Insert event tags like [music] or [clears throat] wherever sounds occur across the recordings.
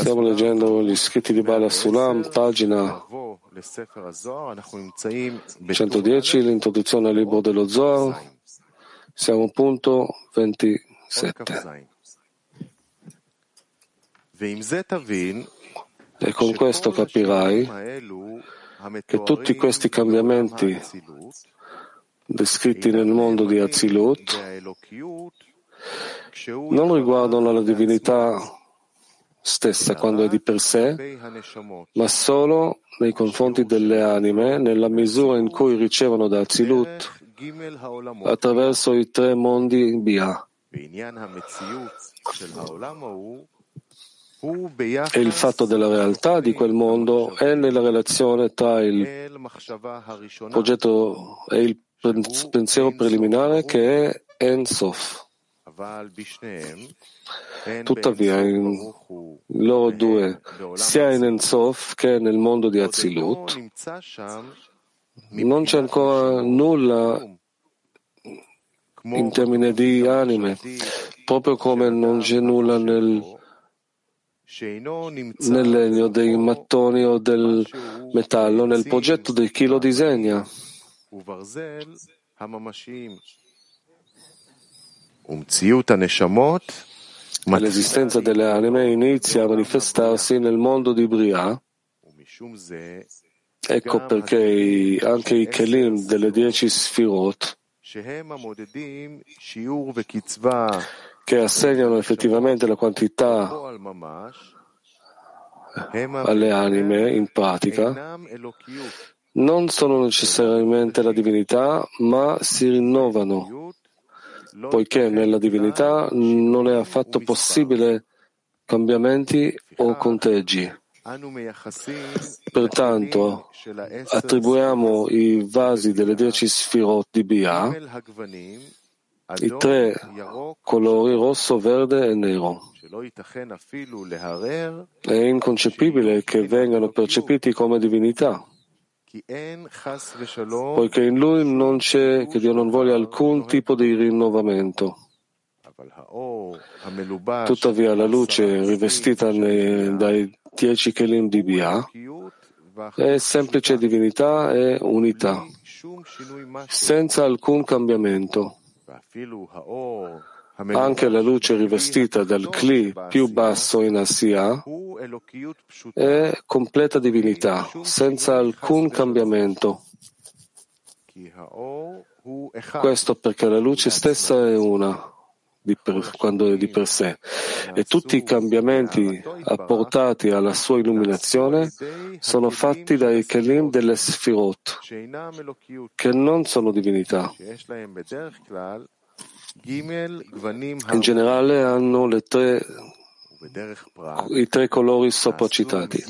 Stiamo leggendo gli scritti di Bala Sulam, pagina 110, l'introduzione al libro dello Zohar. Siamo punto 27. E con questo capirai che tutti questi cambiamenti descritti nel mondo di Azilut non riguardano la divinità stessa quando è di per sé, ma solo nei confronti delle anime, nella misura in cui ricevono da Azilut attraverso i tre mondi Bia. E il fatto della realtà di quel mondo è nella relazione tra il progetto e il pensiero preliminare che è Ensof. Tuttavia, in loro due, sia in Ensof che nel mondo di Azilut, non c'è ancora nulla in termini di anime, proprio come non c'è nulla nel, nel legno dei mattoni o del metallo, nel progetto di chi lo disegna. L'esistenza delle anime inizia a manifestarsi nel mondo di Bria. Ecco perché anche i Kelim delle dieci Sfirot, che assegnano effettivamente la quantità alle anime in pratica, non sono necessariamente la divinità, ma si rinnovano poiché nella divinità non è affatto possibile cambiamenti o conteggi. Pertanto attribuiamo i vasi delle dieci sfirot di Bia i tre colori rosso, verde e nero. È inconcepibile che vengano percepiti come divinità poiché in lui non c'è, che Dio non voglia alcun tipo di rinnovamento. Tuttavia la luce rivestita nei, dai dieci Kelim di Bia è semplice divinità e unità, senza alcun cambiamento. Anche la luce rivestita dal Kli più basso in Asia è completa divinità, senza alcun cambiamento. Questo perché la luce stessa è una per, quando è di per sé e tutti i cambiamenti apportati alla sua illuminazione sono fatti dai Kelim delle Sfirot, che non sono divinità. In generale hanno tre, i tre colori sopracitati.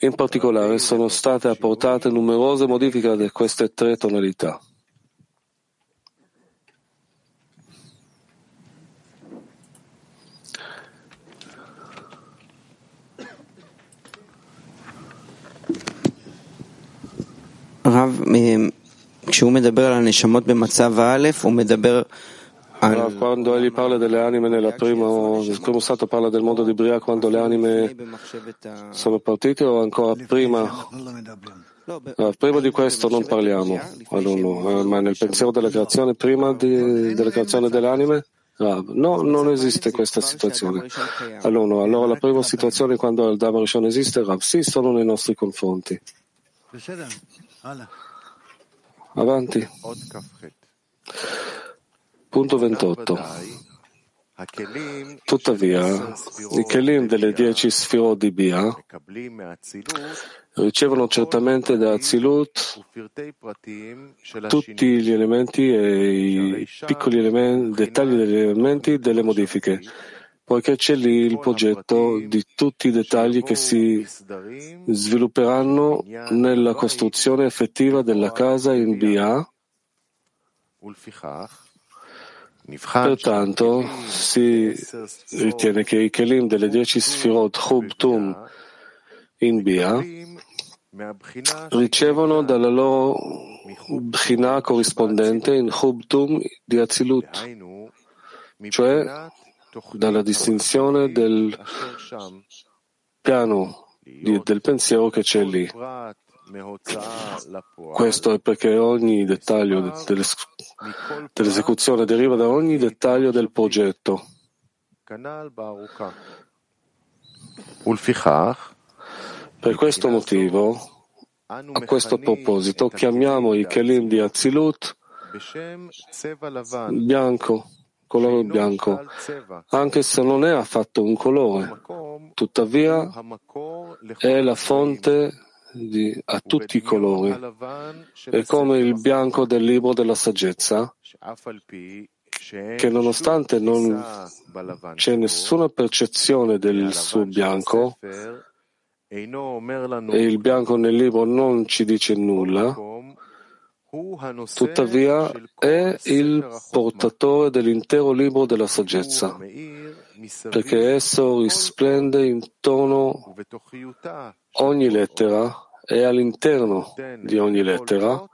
In particolare sono state apportate numerose modifiche di queste tre tonalità. Rav, כשהוא מדבר על הנשמות במצב א', הוא מדבר al... Quando egli parla delle anime nel primo, primo stato parla del mondo di Bria quando le anime sono partite o ancora prima? Uh, prima di questo non parliamo, uh, ma nel pensiero della creazione, prima di, della creazione delle anime? Uh, no, non esiste questa situazione. Allora, allora la prima situazione quando il Dhamma Rishon esiste, Rav, sì, sono nei nostri confronti. Avanti. Punto 28. Tuttavia, i Kelim delle dieci sfirot di Bia ricevono certamente da Azilut tutti gli elementi e i piccoli elementi, dettagli degli elementi delle modifiche poiché c'è lì il progetto di tutti i dettagli che si svilupperanno nella costruzione effettiva della casa in Bia. Pertanto si ritiene che i Kelim delle dieci Sfirot Chub Tum in Bia ricevono dalla loro Bchina corrispondente in Chub Tum di Azilut, cioè dalla distinzione del piano del pensiero che c'è lì. Questo è perché ogni dettaglio dell'esecuzione deriva da ogni dettaglio del progetto. Per questo motivo, a questo proposito, chiamiamo i Kelim di Azilut bianco, colore bianco, anche se non è affatto un colore. Tuttavia è la fonte di, a tutti i colori. È come il bianco del libro della saggezza, che nonostante non c'è nessuna percezione del suo bianco, e il bianco nel libro non ci dice nulla, tuttavia è il portatore dell'intero libro della saggezza, perché esso risplende intorno ogni lettera e all'interno di ogni lettera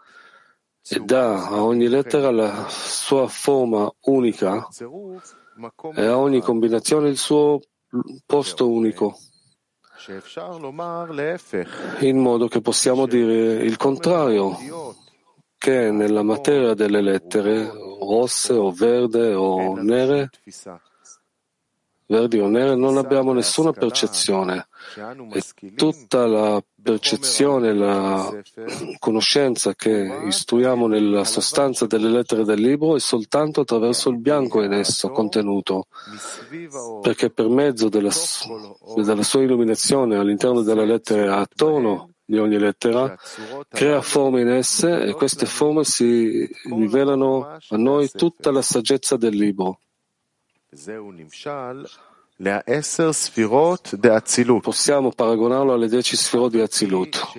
e dà a ogni lettera la sua forma unica e a ogni combinazione il suo posto unico. In modo che possiamo dire il contrario, che nella materia delle lettere rosse o verde o nere verdi o nere non abbiamo nessuna percezione. E tutta la percezione, la conoscenza che istruiamo nella sostanza delle lettere del libro è soltanto attraverso il bianco in esso contenuto, perché per mezzo della, della sua illuminazione all'interno delle lettere attorno di ogni lettera, crea forme in esse e queste forme si rivelano a noi tutta la saggezza del libro. Possiamo paragonarlo alle dieci sfirot di Azilut.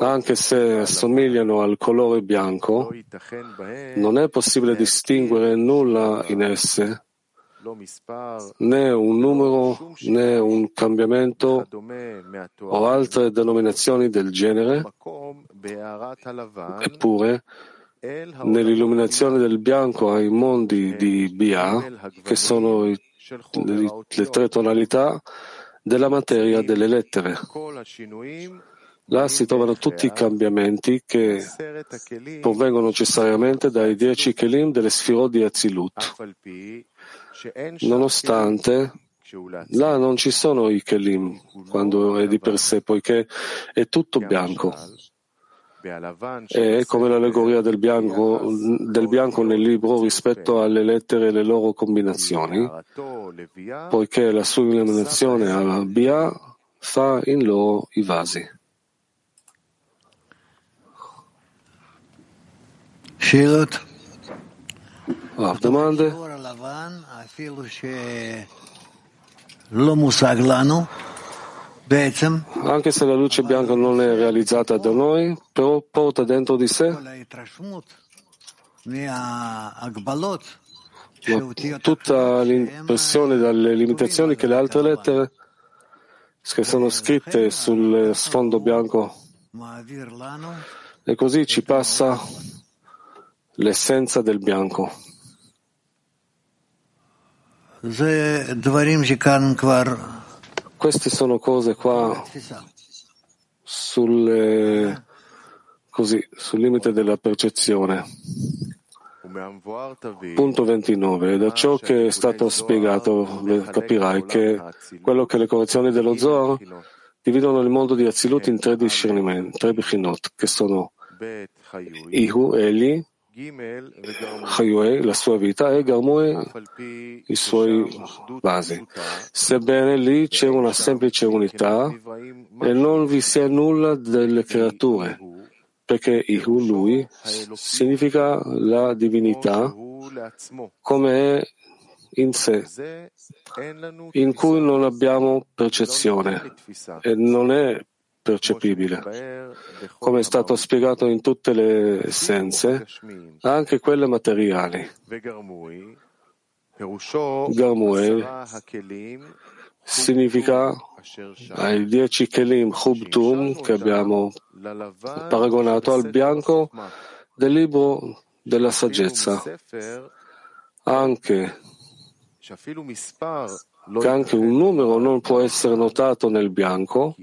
Anche se assomigliano al colore bianco, non è possibile distinguere nulla in esse, né un numero né un cambiamento o altre denominazioni del genere, eppure nell'illuminazione del bianco ai mondi di Bia, che sono le tre tonalità della materia delle lettere. Là si trovano tutti i cambiamenti che provengono necessariamente dai dieci kelim delle sfirot di Azilut. Nonostante là non ci sono i kelim quando è di per sé, poiché è tutto bianco. È come l'allegoria del bianco, del bianco nel libro rispetto alle lettere e le loro combinazioni, poiché la sua illuminazione alla Bia fa in loro i vasi. Ah, domande? Anche se la luce bianca non è realizzata da noi, però porta dentro di sé. Tutta l'impressione dalle limitazioni che le altre lettere che sono scritte sul sfondo bianco. e così ci passa l'essenza del bianco. Queste sono cose qua sul, così, sul limite della percezione. Punto 29. Da ciò che è stato spiegato capirai che quello che le correzioni dello Zohar dividono il mondo di Azilut in tre discernimenti, tre bichinot, che sono Ihu, Eli, Hayue, la sua vita, e Garmue, i suoi vasi. Sebbene lì c'è una semplice unità e non vi sia nulla delle creature, perché Ihu, lui, significa la divinità come è in sé, in cui non abbiamo percezione e non è percepibile. Come è stato spiegato in tutte le essenze, anche quelle materiali. Garmuel significa ai dieci kelim Hubtum che abbiamo paragonato al bianco del libro della saggezza, anche che anche un numero non può essere notato nel bianco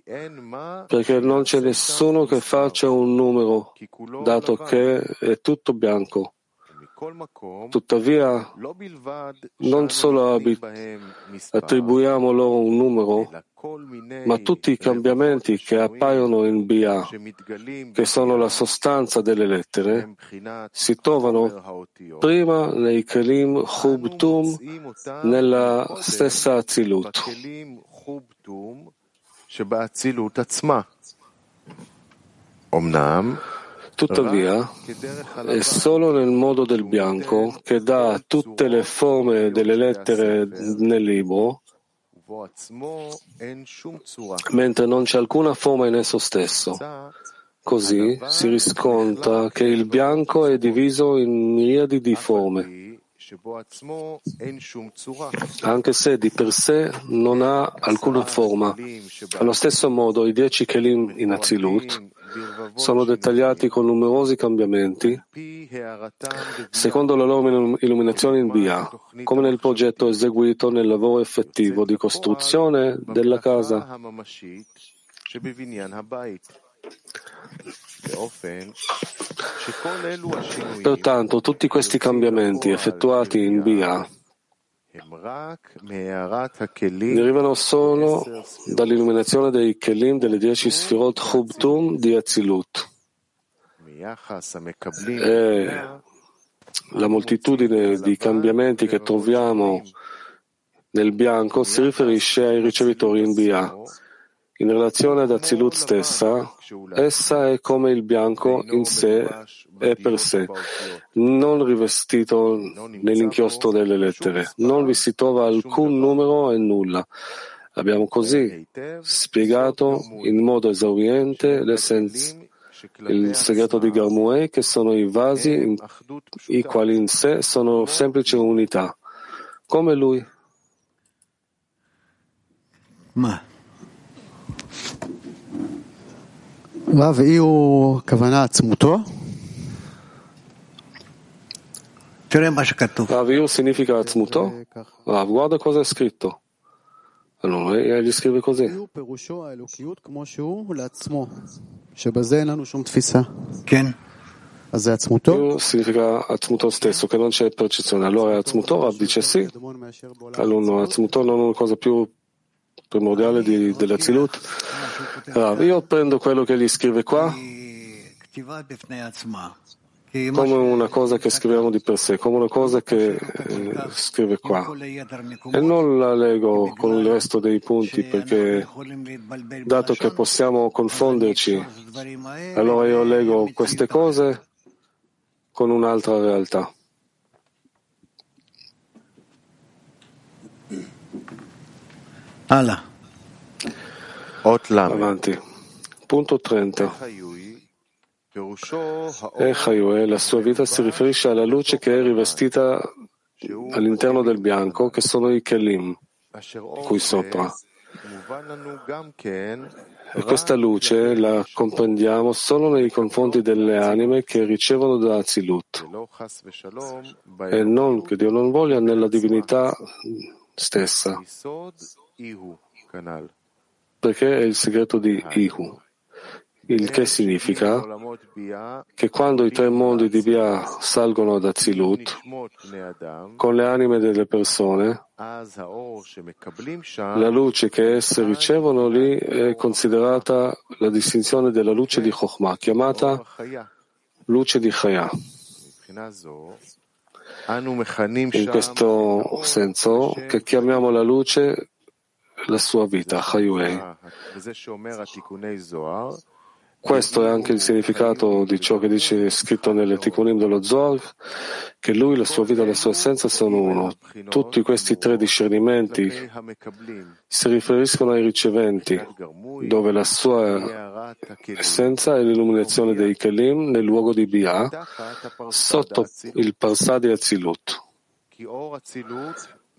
perché non c'è nessuno che faccia un numero, dato che è tutto bianco. Tuttavia, non solo attribuiamo loro un numero, ma tutti i cambiamenti che appaiono in Bia, che sono la sostanza delle lettere, si trovano prima nei Kelim Chubtum nella stessa Azilut. Tuttavia, è solo nel modo del bianco che dà tutte le forme delle lettere nel libro, mentre non c'è alcuna forma in esso stesso. Così si riscontra che il bianco è diviso in miriadi di forme anche se di per sé non ha alcuna forma. Allo stesso modo, i dieci Kelim in Azilut sono dettagliati con numerosi cambiamenti secondo la loro illuminazione in Bia, come nel progetto eseguito nel lavoro effettivo di costruzione della casa. Pertanto tutti questi cambiamenti effettuati in Bia derivano solo dall'illuminazione dei Kelim delle dieci Sfirot Chubtum di Azilut. E la moltitudine di cambiamenti che troviamo nel bianco si riferisce ai ricevitori in Bia in relazione ad Azilut stessa, essa è come il bianco in sé è per sé, non rivestito nell'inchiostro delle lettere, non vi si trova alcun numero e nulla. Abbiamo così spiegato in modo esauriente l'essenza il segreto di Garmue, che sono i vasi, i quali in sé sono semplice unità, come lui. Ma. Rav, io kavanat smuto? Raviu significa Atzmuto? Rav, guarda cosa è scritto. Allora, egli scrive così. Io significa Atzmuto stesso, che non c'è percezione. Allora Atzmuto, Rav dice sì. Allora Atzmuto non è una cosa più primordiale di, dell'Azilut. Rav, io prendo quello che gli scrive qua come una cosa che scriviamo di per sé, come una cosa che eh, scrive qua. E non la leggo con il resto dei punti perché, dato che possiamo confonderci, allora io leggo queste cose con un'altra realtà. Avanti. Punto 30. Echayue, la sua vita si riferisce alla luce che è rivestita all'interno del bianco, che sono i Kelim, qui sopra. E questa luce la comprendiamo solo nei confronti delle anime che ricevono da Azilut, e non, che Dio non voglia, nella divinità stessa. Perché è il segreto di Ihu, il che significa che quando i tre mondi di Bia salgono ad Azilut, con le anime delle persone, la luce che esse ricevono lì è considerata la distinzione della luce di Chokhmah, chiamata luce di Chaya. In questo senso, che chiamiamo la luce la sua vita, Chayuei. Questo è anche il significato di ciò che dice scritto nelle Tikkunim dello Zohar, che lui, la sua vita e la sua essenza sono uno. Tutti questi tre discernimenti si riferiscono ai riceventi, dove la sua essenza è l'illuminazione dei Kelim nel luogo di Bia, sotto il Parsad di Azilut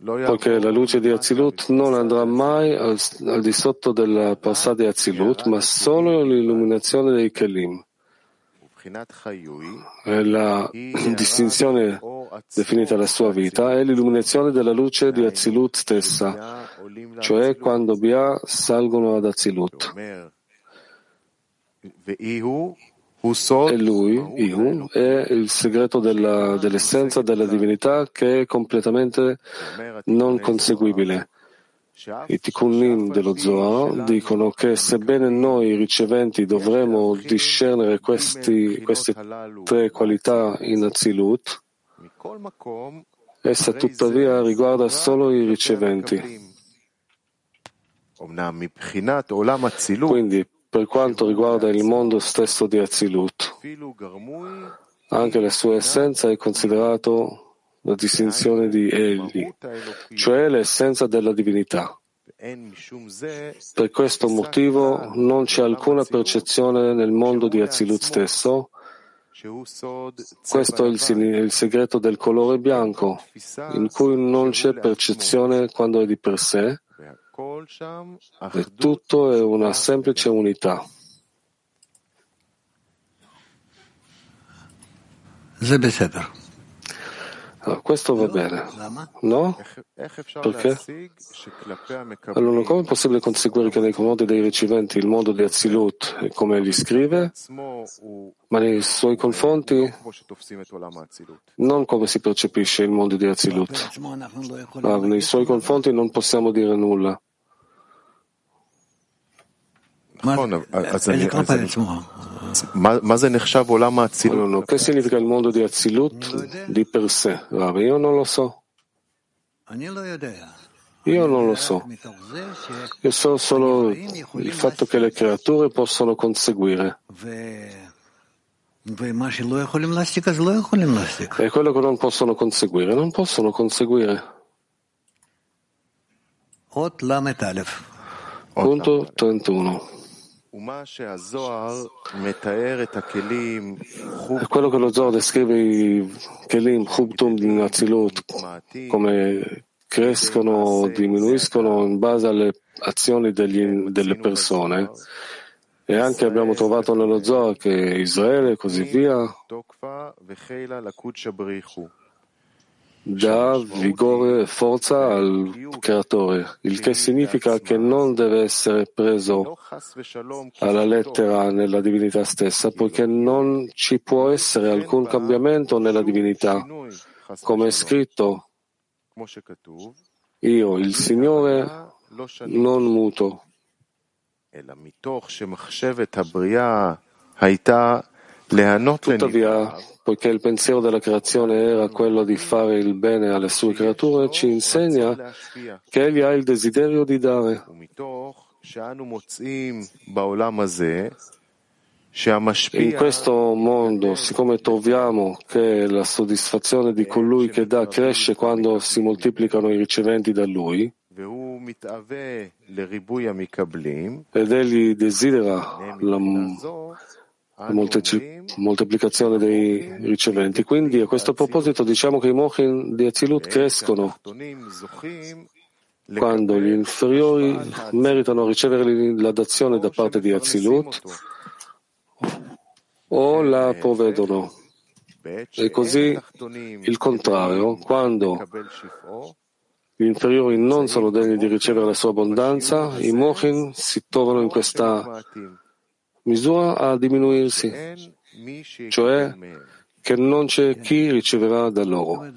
poiché la luce di Azilut non andrà mai al, al di sotto della passata di Azilut, ma solo l'illuminazione dei Kelim. è la [clears throat] distinzione definita la sua vita, è l'illuminazione della luce di Azilut stessa, cioè quando Bia salgono ad Azilut. E lui, Ihu, è il segreto della, dell'essenza della divinità che è completamente non conseguibile. I tikkunim dello Zohar dicono che sebbene noi riceventi dovremmo discernere questi, queste tre qualità in Azilut, essa tuttavia riguarda solo i riceventi. Quindi, per quanto riguarda il mondo stesso di Azilut, anche la sua essenza è considerato la distinzione di egli, cioè l'essenza della divinità. Per questo motivo non c'è alcuna percezione nel mondo di Azilut stesso. Questo è il, il segreto del colore bianco, in cui non c'è percezione quando è di per sé, e tutto è una semplice unità. Allora, questo va bene, no? Perché? Allora, come è possibile conseguire che nei confronti dei riceventi il modo di Azilut, come egli scrive, ma nei suoi confronti non come si percepisce il mondo di Azilut? Ah, nei suoi confronti non possiamo dire nulla. Che significa il mondo di Azilut di per sé? Io non lo so. Io non lo so. Io so solo il fatto che le creature possono conseguire. E quello che non possono conseguire, non possono conseguire. Punto 31. Quello che lo Zohar descrive i Kelim, Chubtum di Nazilut, come crescono o diminuiscono in base alle azioni degli, delle persone. E anche abbiamo trovato nello Zohar che Israele e così via dà vigore e forza al creatore, il che significa che non deve essere preso alla lettera nella divinità stessa, poiché non ci può essere alcun cambiamento nella divinità. Come è scritto, io, il Signore, non muto. Tuttavia, poiché il pensiero della creazione era quello di fare il bene alle sue creature, ci insegna che egli ha il desiderio di dare. In questo mondo, siccome troviamo che la soddisfazione di colui che dà cresce quando si moltiplicano i riceventi da lui, ed egli desidera la moltiplicazione dei riceventi. Quindi a questo proposito diciamo che i mochin di Azilut crescono quando gli inferiori meritano ricevere la dazione da parte di Azilut o la provvedono. E così il contrario, quando gli inferiori non sono degni di ricevere la sua abbondanza, i mochin si trovano in questa misura a diminuirsi, cioè che non c'è chi riceverà da loro.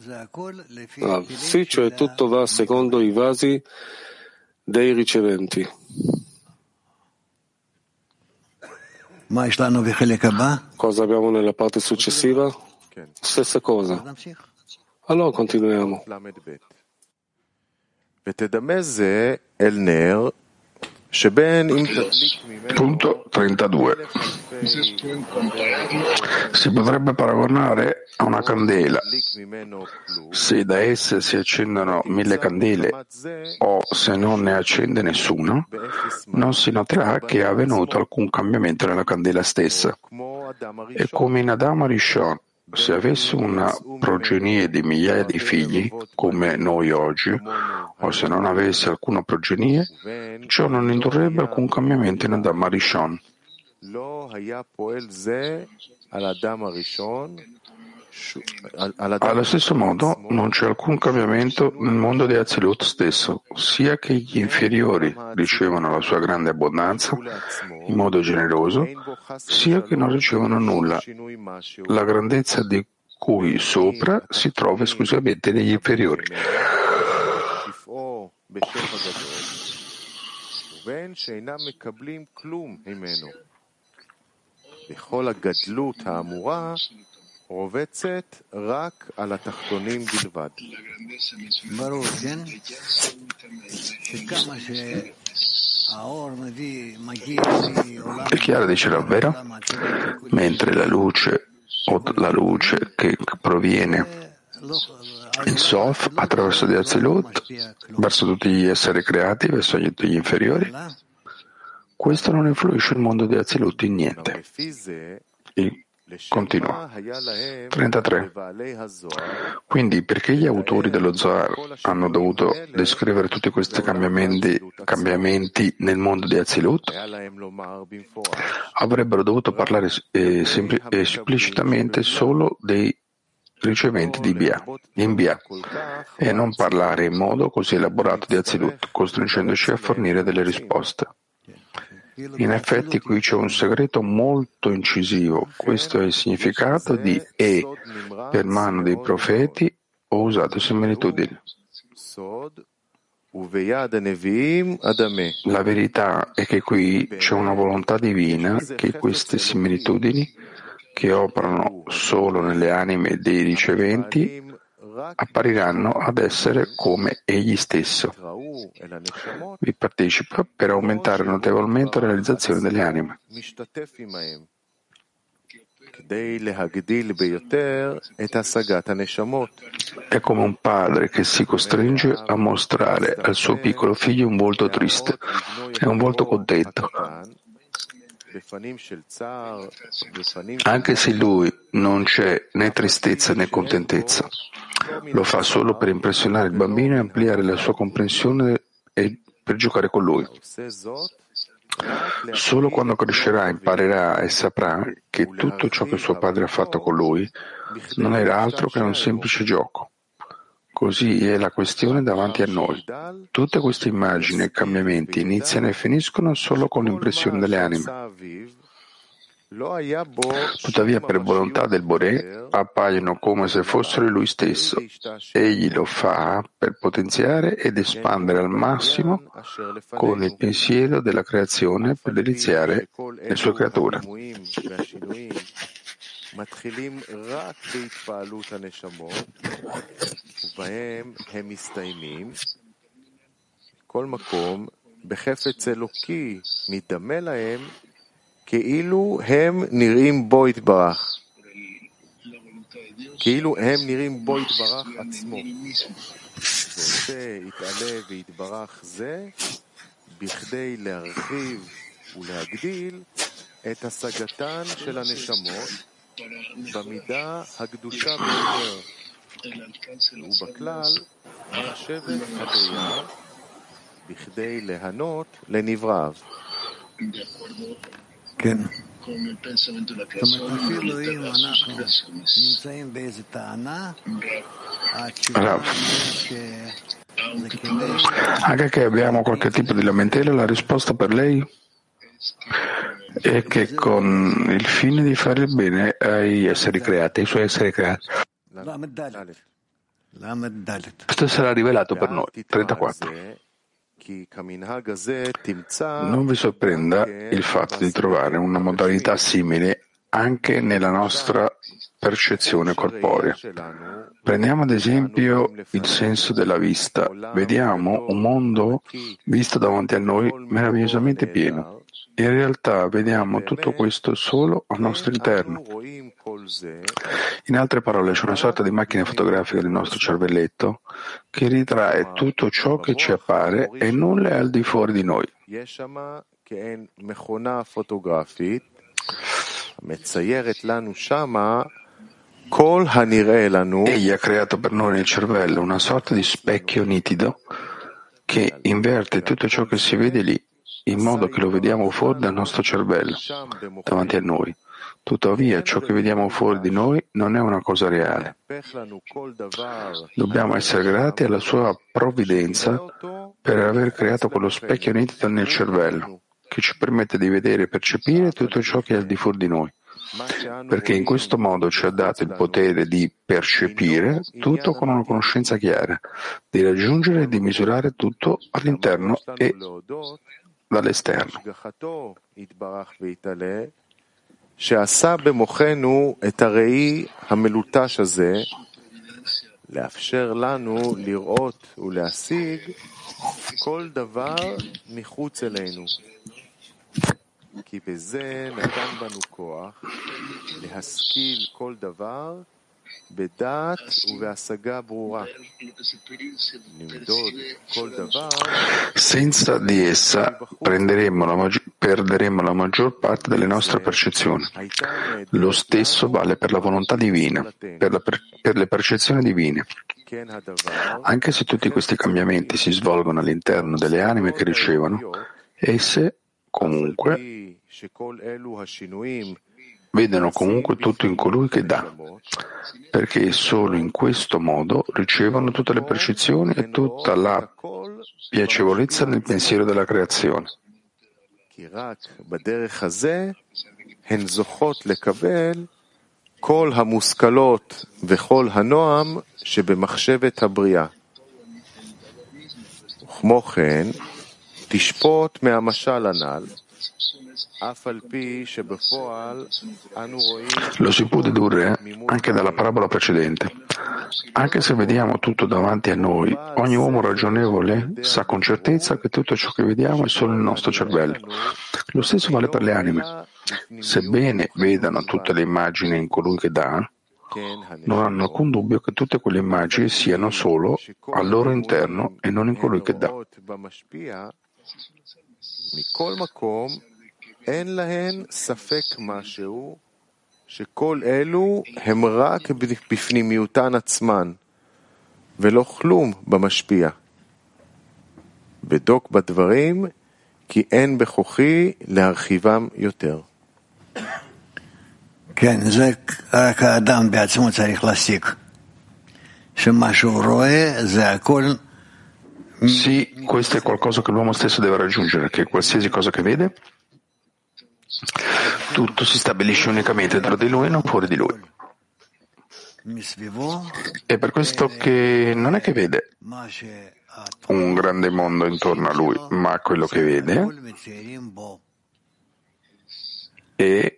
Ah, sì, cioè tutto va secondo i vasi dei riceventi. Cosa abbiamo nella parte successiva? Stessa cosa. Allora continuiamo. Punto 32. Si potrebbe paragonare a una candela. Se da essa si accendono mille candele o se non ne accende nessuna, non si noterà che è avvenuto alcun cambiamento nella candela stessa. È come in Adama Rishon, se avesse una progenie di migliaia di figli, come noi oggi, o se non avesse alcuna progenie, ciò non indurrebbe alcun cambiamento in Adam Arishon. Allo stesso modo, non c'è alcun cambiamento nel mondo di Azilut stesso, sia che gli inferiori ricevono la sua grande abbondanza in modo generoso, sia che non ricevono nulla. La grandezza di cui sopra si trova esclusivamente negli inferiori בכל הגדלות האמורה רובצת רק על התחתונים בלבד. ברור, כן? שכמה È chiaro, dice Rabbera, mentre la luce o la luce che proviene in Sof attraverso di Azilut verso tutti gli esseri creati, verso tutti gli inferiori, questo non influisce il mondo di Azilut in niente. E continua. 33. Quindi perché gli autori dello Zohar hanno dovuto descrivere tutti questi cambiamenti, cambiamenti nel mondo di Azilut? Avrebbero dovuto parlare eh, sempl- esplicitamente solo dei riceventi di Bia, in Bia, e non parlare in modo così elaborato di Azilut, costringendoci a fornire delle risposte. In effetti qui c'è un segreto molto incisivo, questo è il significato di E per mano dei profeti ho usato similitudini. La verità è che qui c'è una volontà divina che queste similitudini, che operano solo nelle anime dei riceventi, appariranno ad essere come egli stesso. Vi partecipa per aumentare notevolmente la realizzazione delle anime. È come un padre che si costringe a mostrare al suo piccolo figlio un volto triste e un volto contento. Anche se lui non c'è né tristezza né contentezza, lo fa solo per impressionare il bambino e ampliare la sua comprensione e per giocare con lui. Solo quando crescerà imparerà e saprà che tutto ciò che suo padre ha fatto con lui non era altro che un semplice gioco. Così è la questione davanti a noi. Tutte queste immagini e cambiamenti iniziano e finiscono solo con l'impressione delle anime. Tuttavia, per volontà del Boré, appaiono come se fossero lui stesso. Egli lo fa per potenziare ed espandere al massimo con il pensiero della creazione per deliziare le sue creature. מתחילים רק בהתפעלות הנשמות, ובהם הם מסתיימים. כל מקום, בחפץ אלוקי מתדמה להם כאילו הם נראים בו יתברך. כאילו הם נראים בו יתברך עצמו. ועושה, יתעלה ויתברך זה, בכדי להרחיב ולהגדיל את השגתן של הנשמות במידה הקדושה ביותר, ובכלל מחשבת הבריאה, בכדי ליהנות come il pensamento della persona, ah, anche che abbiamo qualche tipo di lamentela, la risposta per lei? È che con il fine di fare il bene agli esseri creati, ai suoi esseri creati. Questo sarà rivelato per noi. 34. Non vi sorprenda il fatto di trovare una modalità simile anche nella nostra percezione corporea. Prendiamo ad esempio il senso della vista. Vediamo un mondo visto davanti a noi meravigliosamente pieno. In realtà vediamo tutto questo solo al nostro interno. In altre parole, c'è una sorta di macchina fotografica del nostro cervelletto che ritrae tutto ciò che ci appare e nulla è al di fuori di noi. Egli ha creato per noi nel cervello una sorta di specchio nitido che inverte tutto ciò che si vede lì in modo che lo vediamo fuori dal nostro cervello, davanti a noi. Tuttavia, ciò che vediamo fuori di noi non è una cosa reale. Dobbiamo essere grati alla sua provvidenza per aver creato quello specchio nitido nel cervello, che ci permette di vedere e percepire tutto ciò che è al di fuori di noi perché in questo modo ci ha dato il potere di percepire tutto con una conoscenza chiara, di raggiungere e di misurare tutto all'interno e dall'esterno. שעשה במוחנו את הראי המלוטש הזה, לאפשר לנו לראות ולהשיג כל דבר מחוץ אלינו. כי בזה נתן בנו כוח להשכיל כל דבר Senza di essa la perderemo la maggior parte delle nostre percezioni. Lo stesso vale per la volontà divina, per, per-, per le percezioni divine. Anche se tutti questi cambiamenti si svolgono all'interno delle anime che ricevono, esse comunque vedono comunque tutto in colui che dà, perché solo in questo modo ricevono tutte le percezioni e tutta la piacevolezza nel pensiero della creazione. כל המושכלות וכל הנועם שבמחשבת הבריאה. כמו כן, תשפוט מהמשל הנ"ל lo si può dedurre anche dalla parabola precedente. Anche se vediamo tutto davanti a noi, ogni uomo ragionevole sa con certezza che tutto ciò che vediamo è solo nel nostro cervello. Lo stesso vale per le anime. Sebbene vedano tutte le immagini in colui che dà, non hanno alcun dubbio che tutte quelle immagini siano solo al loro interno e non in colui che dà. אין להן ספק משהו שכל אלו הם רק בפנימיותן עצמן, ולא כלום במשפיע. בדוק בדברים, כי אין בכוחי להרחיבם יותר. כן, זה רק האדם בעצמו צריך להסיק. שמה שהוא רואה זה הכל... Sì, questo è qualcosa che l'uomo stesso deve raggiungere, che qualsiasi cosa che vede tutto si stabilisce unicamente tra di lui e non fuori di lui. È per questo che non è che vede un grande mondo intorno a lui, ma quello che vede è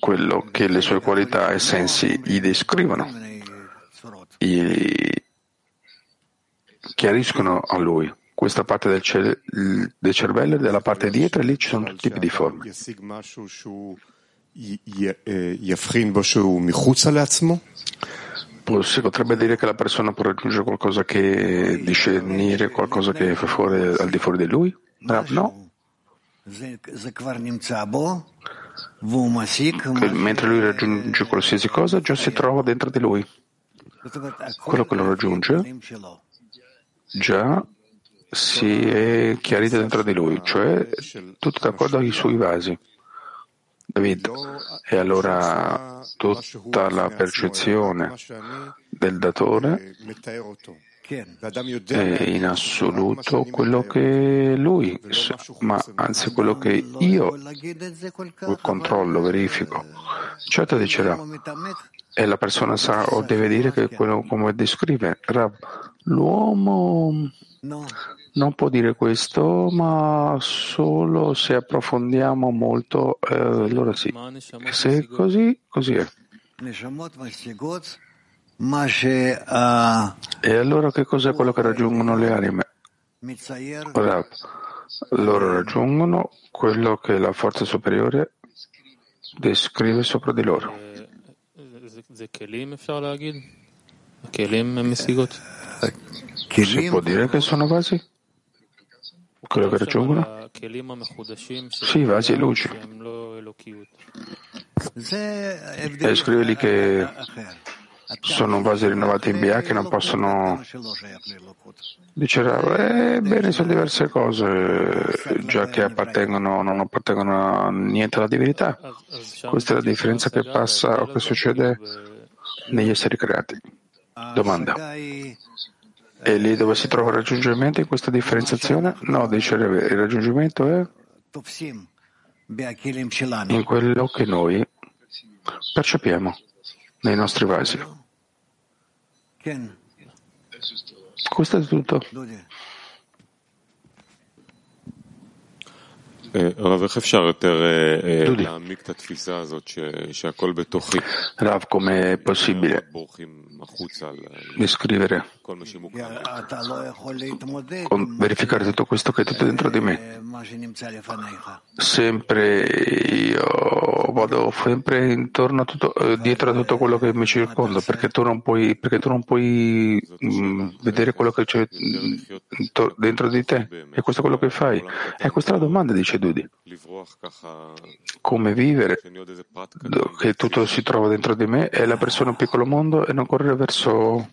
quello che le sue qualità e sensi gli descrivono, gli chiariscono a lui questa parte del, cer- del cervello e della parte dietro e lì ci sono tutti i tipi di forme. Si potrebbe dire che la persona può raggiungere qualcosa che discernere, qualcosa che fa fuori, al di fuori di lui? No. Che mentre lui raggiunge qualsiasi cosa, già si trova dentro di lui. Quello che lo raggiunge già si è chiarito dentro di lui, cioè tutto d'accordo ai suoi vasi. David, e allora tutta la percezione del datore è in assoluto quello che lui, ma anzi quello che io controllo, verifico. Certo dicerà, e la persona sa o deve dire che quello come descrive Rab, l'uomo non può dire questo, ma solo se approfondiamo molto, eh, allora sì. Se è così, così è. E allora che cos'è quello che raggiungono le anime? Ora, loro raggiungono quello che la forza superiore descrive sopra di loro. Si può dire che sono vasi? Quello che raggiungono? Sì, vasi e luci. E scrive lì che sono vasi rinnovati in BA che non possono dice Rav, ebbene sono diverse cose già che appartengono non appartengono a niente alla divinità questa è la differenza che passa o che succede negli esseri creati domanda e lì dove si trova il raggiungimento in questa differenziazione? No, dice il raggiungimento è in quello che noi percepiamo nei nostri vasi. Questo è tutto. Dudi. Rav, come è possibile descrivere, verificare tutto questo che è tutto dentro di me? Sempre io vado sempre intorno a tutto, dietro a tutto quello che mi circonda, perché tu non puoi, tu non puoi vedere quello che c'è dentro di te. E questo è quello che fai. E questa è la domanda, dice Dudi. Come vivere che tutto si trova dentro di me è la persona un piccolo mondo e non correre verso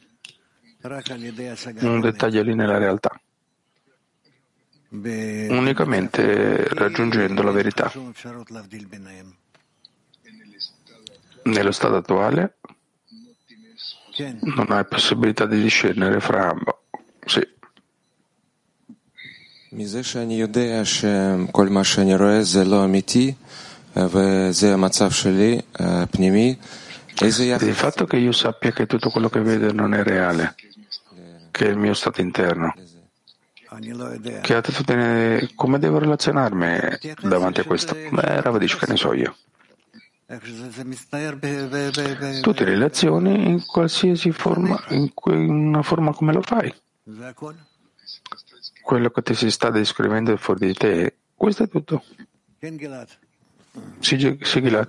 un dettaglio lì nella realtà. Unicamente raggiungendo la verità. Nello stato attuale non hai possibilità di discernere fra ambo. Sì. מזה שאני יודע שכל מה שאני רואה זה לא אמיתי וזה המצב שלי הפנימי, איזה יחס... Il fatto che io sappia che tutto quello che vedo non è reale, che è il mio stato interno, che attitudine, come devo relazionarmi davanti a questo? Beh, Rava dice che ne so io. Tu ti relazioni in qualsiasi forma, in una forma come lo fai quello che ti si sta descrivendo fuori di te, questo è tutto. Sì, sì Gilad.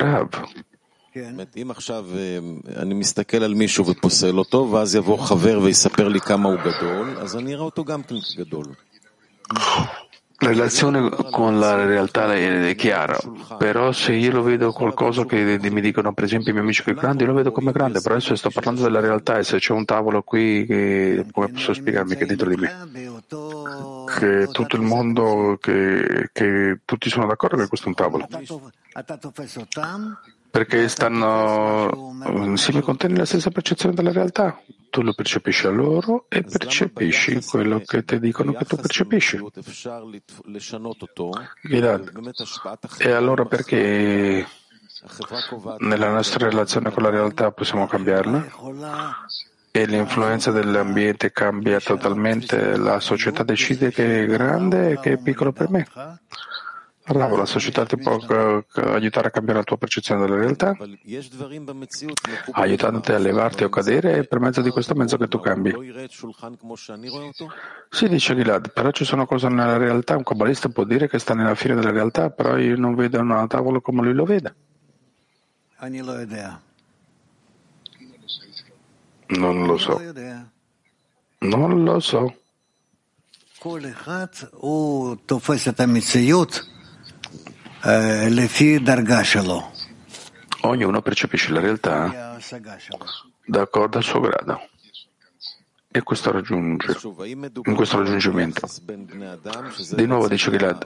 Rav. אם עכשיו אני מסתכל על מישהו ופוסל אותו, ואז יבוא חבר ויספר לי כמה הוא גדול, אז אני אראה אותו גם כן כגדול. La relazione con la realtà è chiara, però se io lo vedo qualcosa che mi dicono, per esempio, i miei amici che è grande, io lo vedo come grande, però adesso sto parlando della realtà e se c'è un tavolo qui, che, come posso spiegarmi che è dentro di me? Che tutto il mondo, che, che tutti sono d'accordo che questo è un tavolo perché stanno insieme con te nella stessa percezione della realtà. Tu lo percepisci a loro e percepisci quello che ti dicono che tu percepisci. E allora perché nella nostra relazione con la realtà possiamo cambiarla? E l'influenza dell'ambiente cambia totalmente, la società decide che è grande e che è piccolo per me. Bravo, la società ti può aiutare a cambiare la tua percezione della realtà, aiutandoti a levarti o cadere e per mezzo di questo mezzo che tu cambi. Si dice Gilad, però ci sono cose nella realtà, un kabbalista può dire che sta nella fine della realtà, però io non vedo una tavola come lui lo vede. Non lo so. Non lo so. Ognuno percepisce la realtà d'accordo al suo grado. E questo raggiunge, in questo raggiungimento. Di nuovo dice Gilad,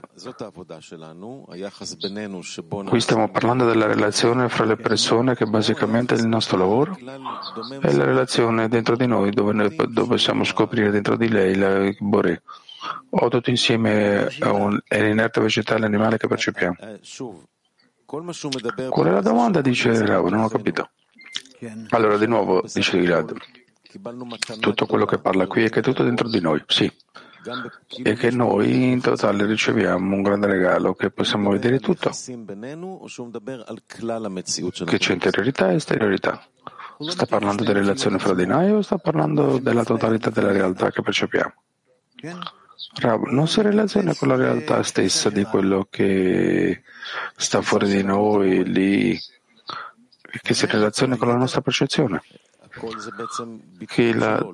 qui stiamo parlando della relazione fra le persone che basicamente è il nostro lavoro e la relazione dentro di noi dove, noi, dove possiamo scoprire dentro di lei la Boré o tutto insieme è, un, è l'inerte vegetale animale che percepiamo? Qual è la domanda? Dice Rav, non ho capito. Allora, di nuovo, dice Gilad, tutto quello che parla qui è che è tutto dentro di noi, sì. E che noi in totale riceviamo un grande regalo, che possiamo vedere tutto, che c'è interiorità e esteriorità. Sta parlando della relazione fra di noi o sta parlando della totalità della realtà che percepiamo? Rav, non si relaziona con la realtà stessa di quello che sta fuori di noi, lì, che si relaziona con la nostra percezione. Che la,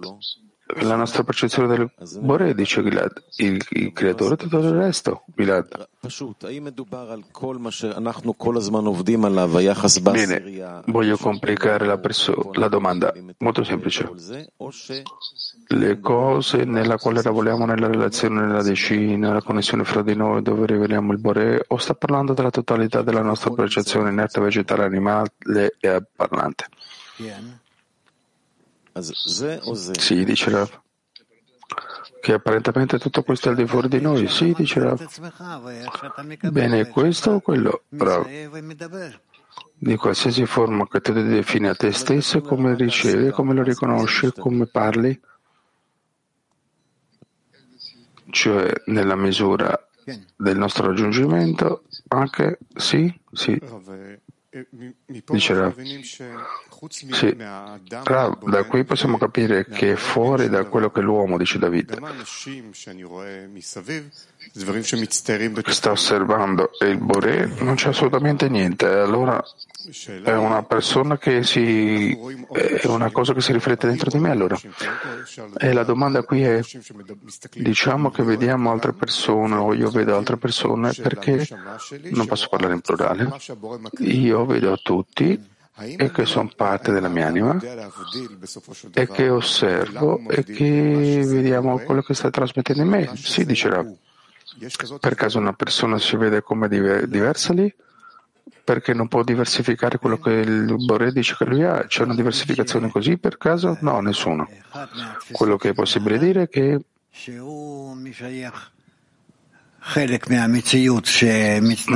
la nostra percezione del Bore, dice Gilad, il, il creatore di tutto il resto. Gilad. Bene, voglio complicare la, perso- la domanda, molto semplice. Le cose nella quale lavoriamo nella relazione, nella decina, la connessione fra di noi, dove riveliamo il Bore, o sta parlando della totalità della nostra percezione inerte, vegetale, animale e parlante? Sì, dice Rav. Che apparentemente tutto questo è al di fuori di noi. Sì, dice Rav. Bene, questo o quello? Rav. Di qualsiasi forma che tu ti defini a te stesso, come ricevi, come lo riconosci, come parli, cioè nella misura del nostro raggiungimento, anche sì, sì. Dice Rav. Sì. Rav, da qui possiamo capire che fuori da quello che l'uomo, dice David, sta osservando il Boré, non c'è assolutamente niente. Allora è una persona che si, è una cosa che si riflette dentro di me allora. E la domanda qui è, diciamo che vediamo altre persone o io vedo altre persone perché non posso parlare in plurale. Io vedo tutti e che sono parte della mia anima e che osservo e che vediamo quello che sta trasmettendo in me. Sì, dicerà. Per caso una persona si vede come diversa lì? perché non può diversificare quello che il Boré dice che lui ha. C'è una diversificazione così per caso? No, nessuno. Quello che è possibile dire è che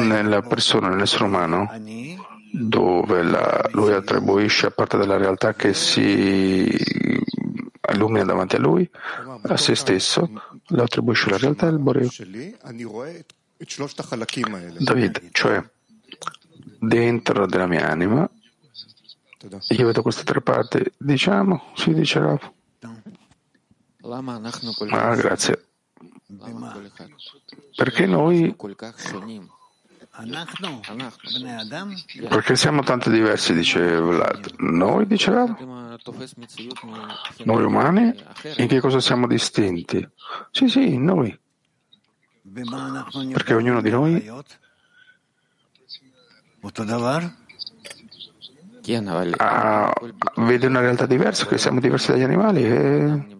nella persona, nell'essere umano, dove la, lui attribuisce a parte della realtà che si illumina davanti a lui, a se stesso, lo attribuisce la realtà del Boreo. David, cioè dentro della mia anima, io vedo queste tre parti, diciamo, si dice Rav. Ah, grazie. Perché noi perché siamo tanto diversi, dice Vlad. Noi, dice Rav? Noi umani? In che cosa siamo distinti? Sì, sì, noi. Perché ognuno di noi Ah, vede una realtà diversa, che siamo diversi dagli animali. E...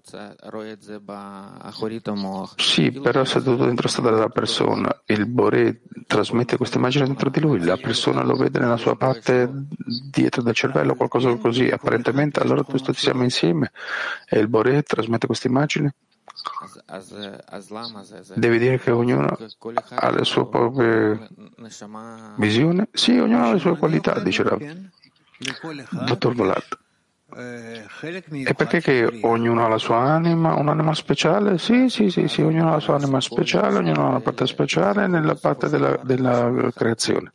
Sì, però se tutto dentro sta della persona, il Bore trasmette questa immagine dentro di lui, la persona lo vede nella sua parte dietro del cervello, qualcosa così, apparentemente, allora tutti siamo insieme e il Bore trasmette questa immagine. Devi dire che ognuno ha le sue proprie visioni? Sì, ognuno ha le sue qualità, dice Rav. Dottor Volat. E perché che ognuno ha la sua anima, un'anima speciale? Sì, sì, sì, sì, ognuno ha la sua anima speciale, ognuno ha una parte speciale nella parte della, della creazione.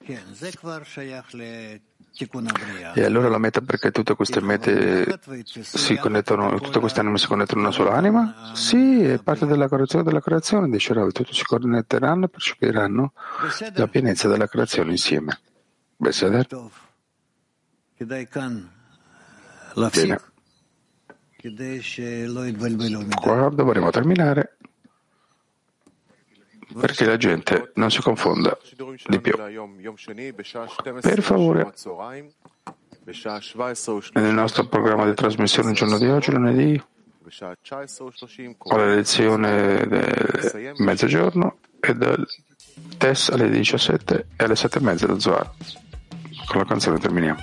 E allora la meta perché tutte queste mete si connettono, tutte queste anime si connettono in una sola anima? Sì, è parte della correzione della creazione, dice Rav, tutti si connetteranno e percepiranno la pienezza della creazione insieme. Beseder? Bene. Qua dovremo terminare perché la gente non si confonda di più. Per favore, nel nostro programma di trasmissione il giorno di oggi, lunedì, ho la lezione del mezzogiorno e del test alle 17 e alle 7 e mezza da Zohar. Con la canzone terminiamo.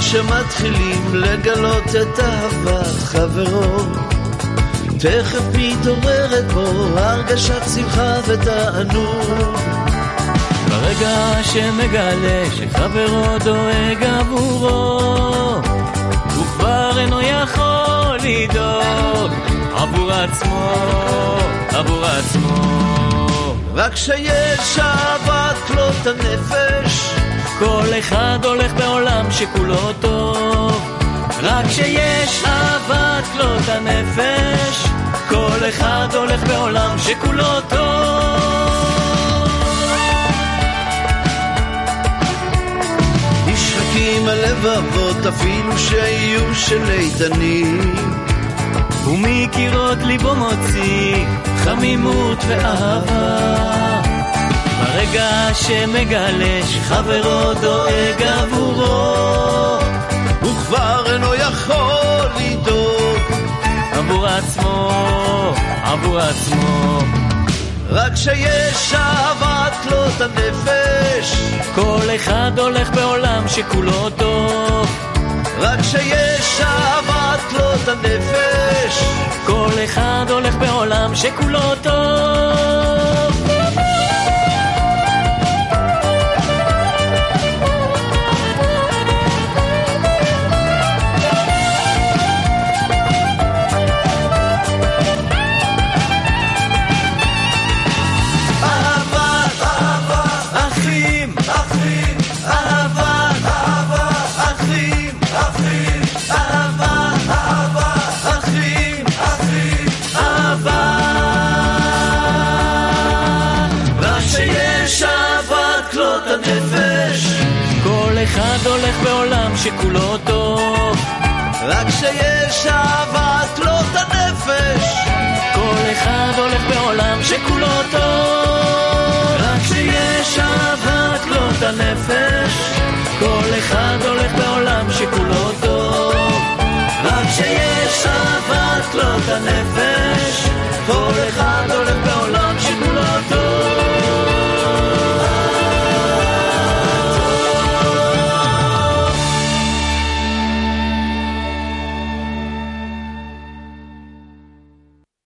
שמתחילים לגלות את אהבת חברו תכף מתעוררת בו הרגשת שמחה ותענוג. ברגע שמגלה שחברו דואג עבורו הוא כבר אינו יכול לדאוג עבור עצמו, עבור עצמו. רק שיש אהבת כלות הנפש כל אחד הולך בעולם שכולו טוב. רק כשיש אהבת כלות הנפש כל אחד הולך בעולם שכולו טוב. נשחקים הלבבות אפילו שיהיו של איתנים ומקירות ליבו מוציא חמימות ואהבה ברגע שמגלה שחברו דואג עבורו הוא כבר אינו יכול לדאוג עבור עצמו, עבור עצמו. רק שיש אהבת כלות הנפש כל אחד הולך בעולם שכולו טוב. רק שיש אהבת כלות הנפש כל אחד הולך בעולם שכולו טוב שיש אהבת לא את הנפש. כל אחד הולך בעולם שכולו טוב. רק שיש אהבת לא את הנפש כל אחד הולך בעולם שכולו טוב. רק שיש אהבת לא את הנפש כל אחד הולך בעולם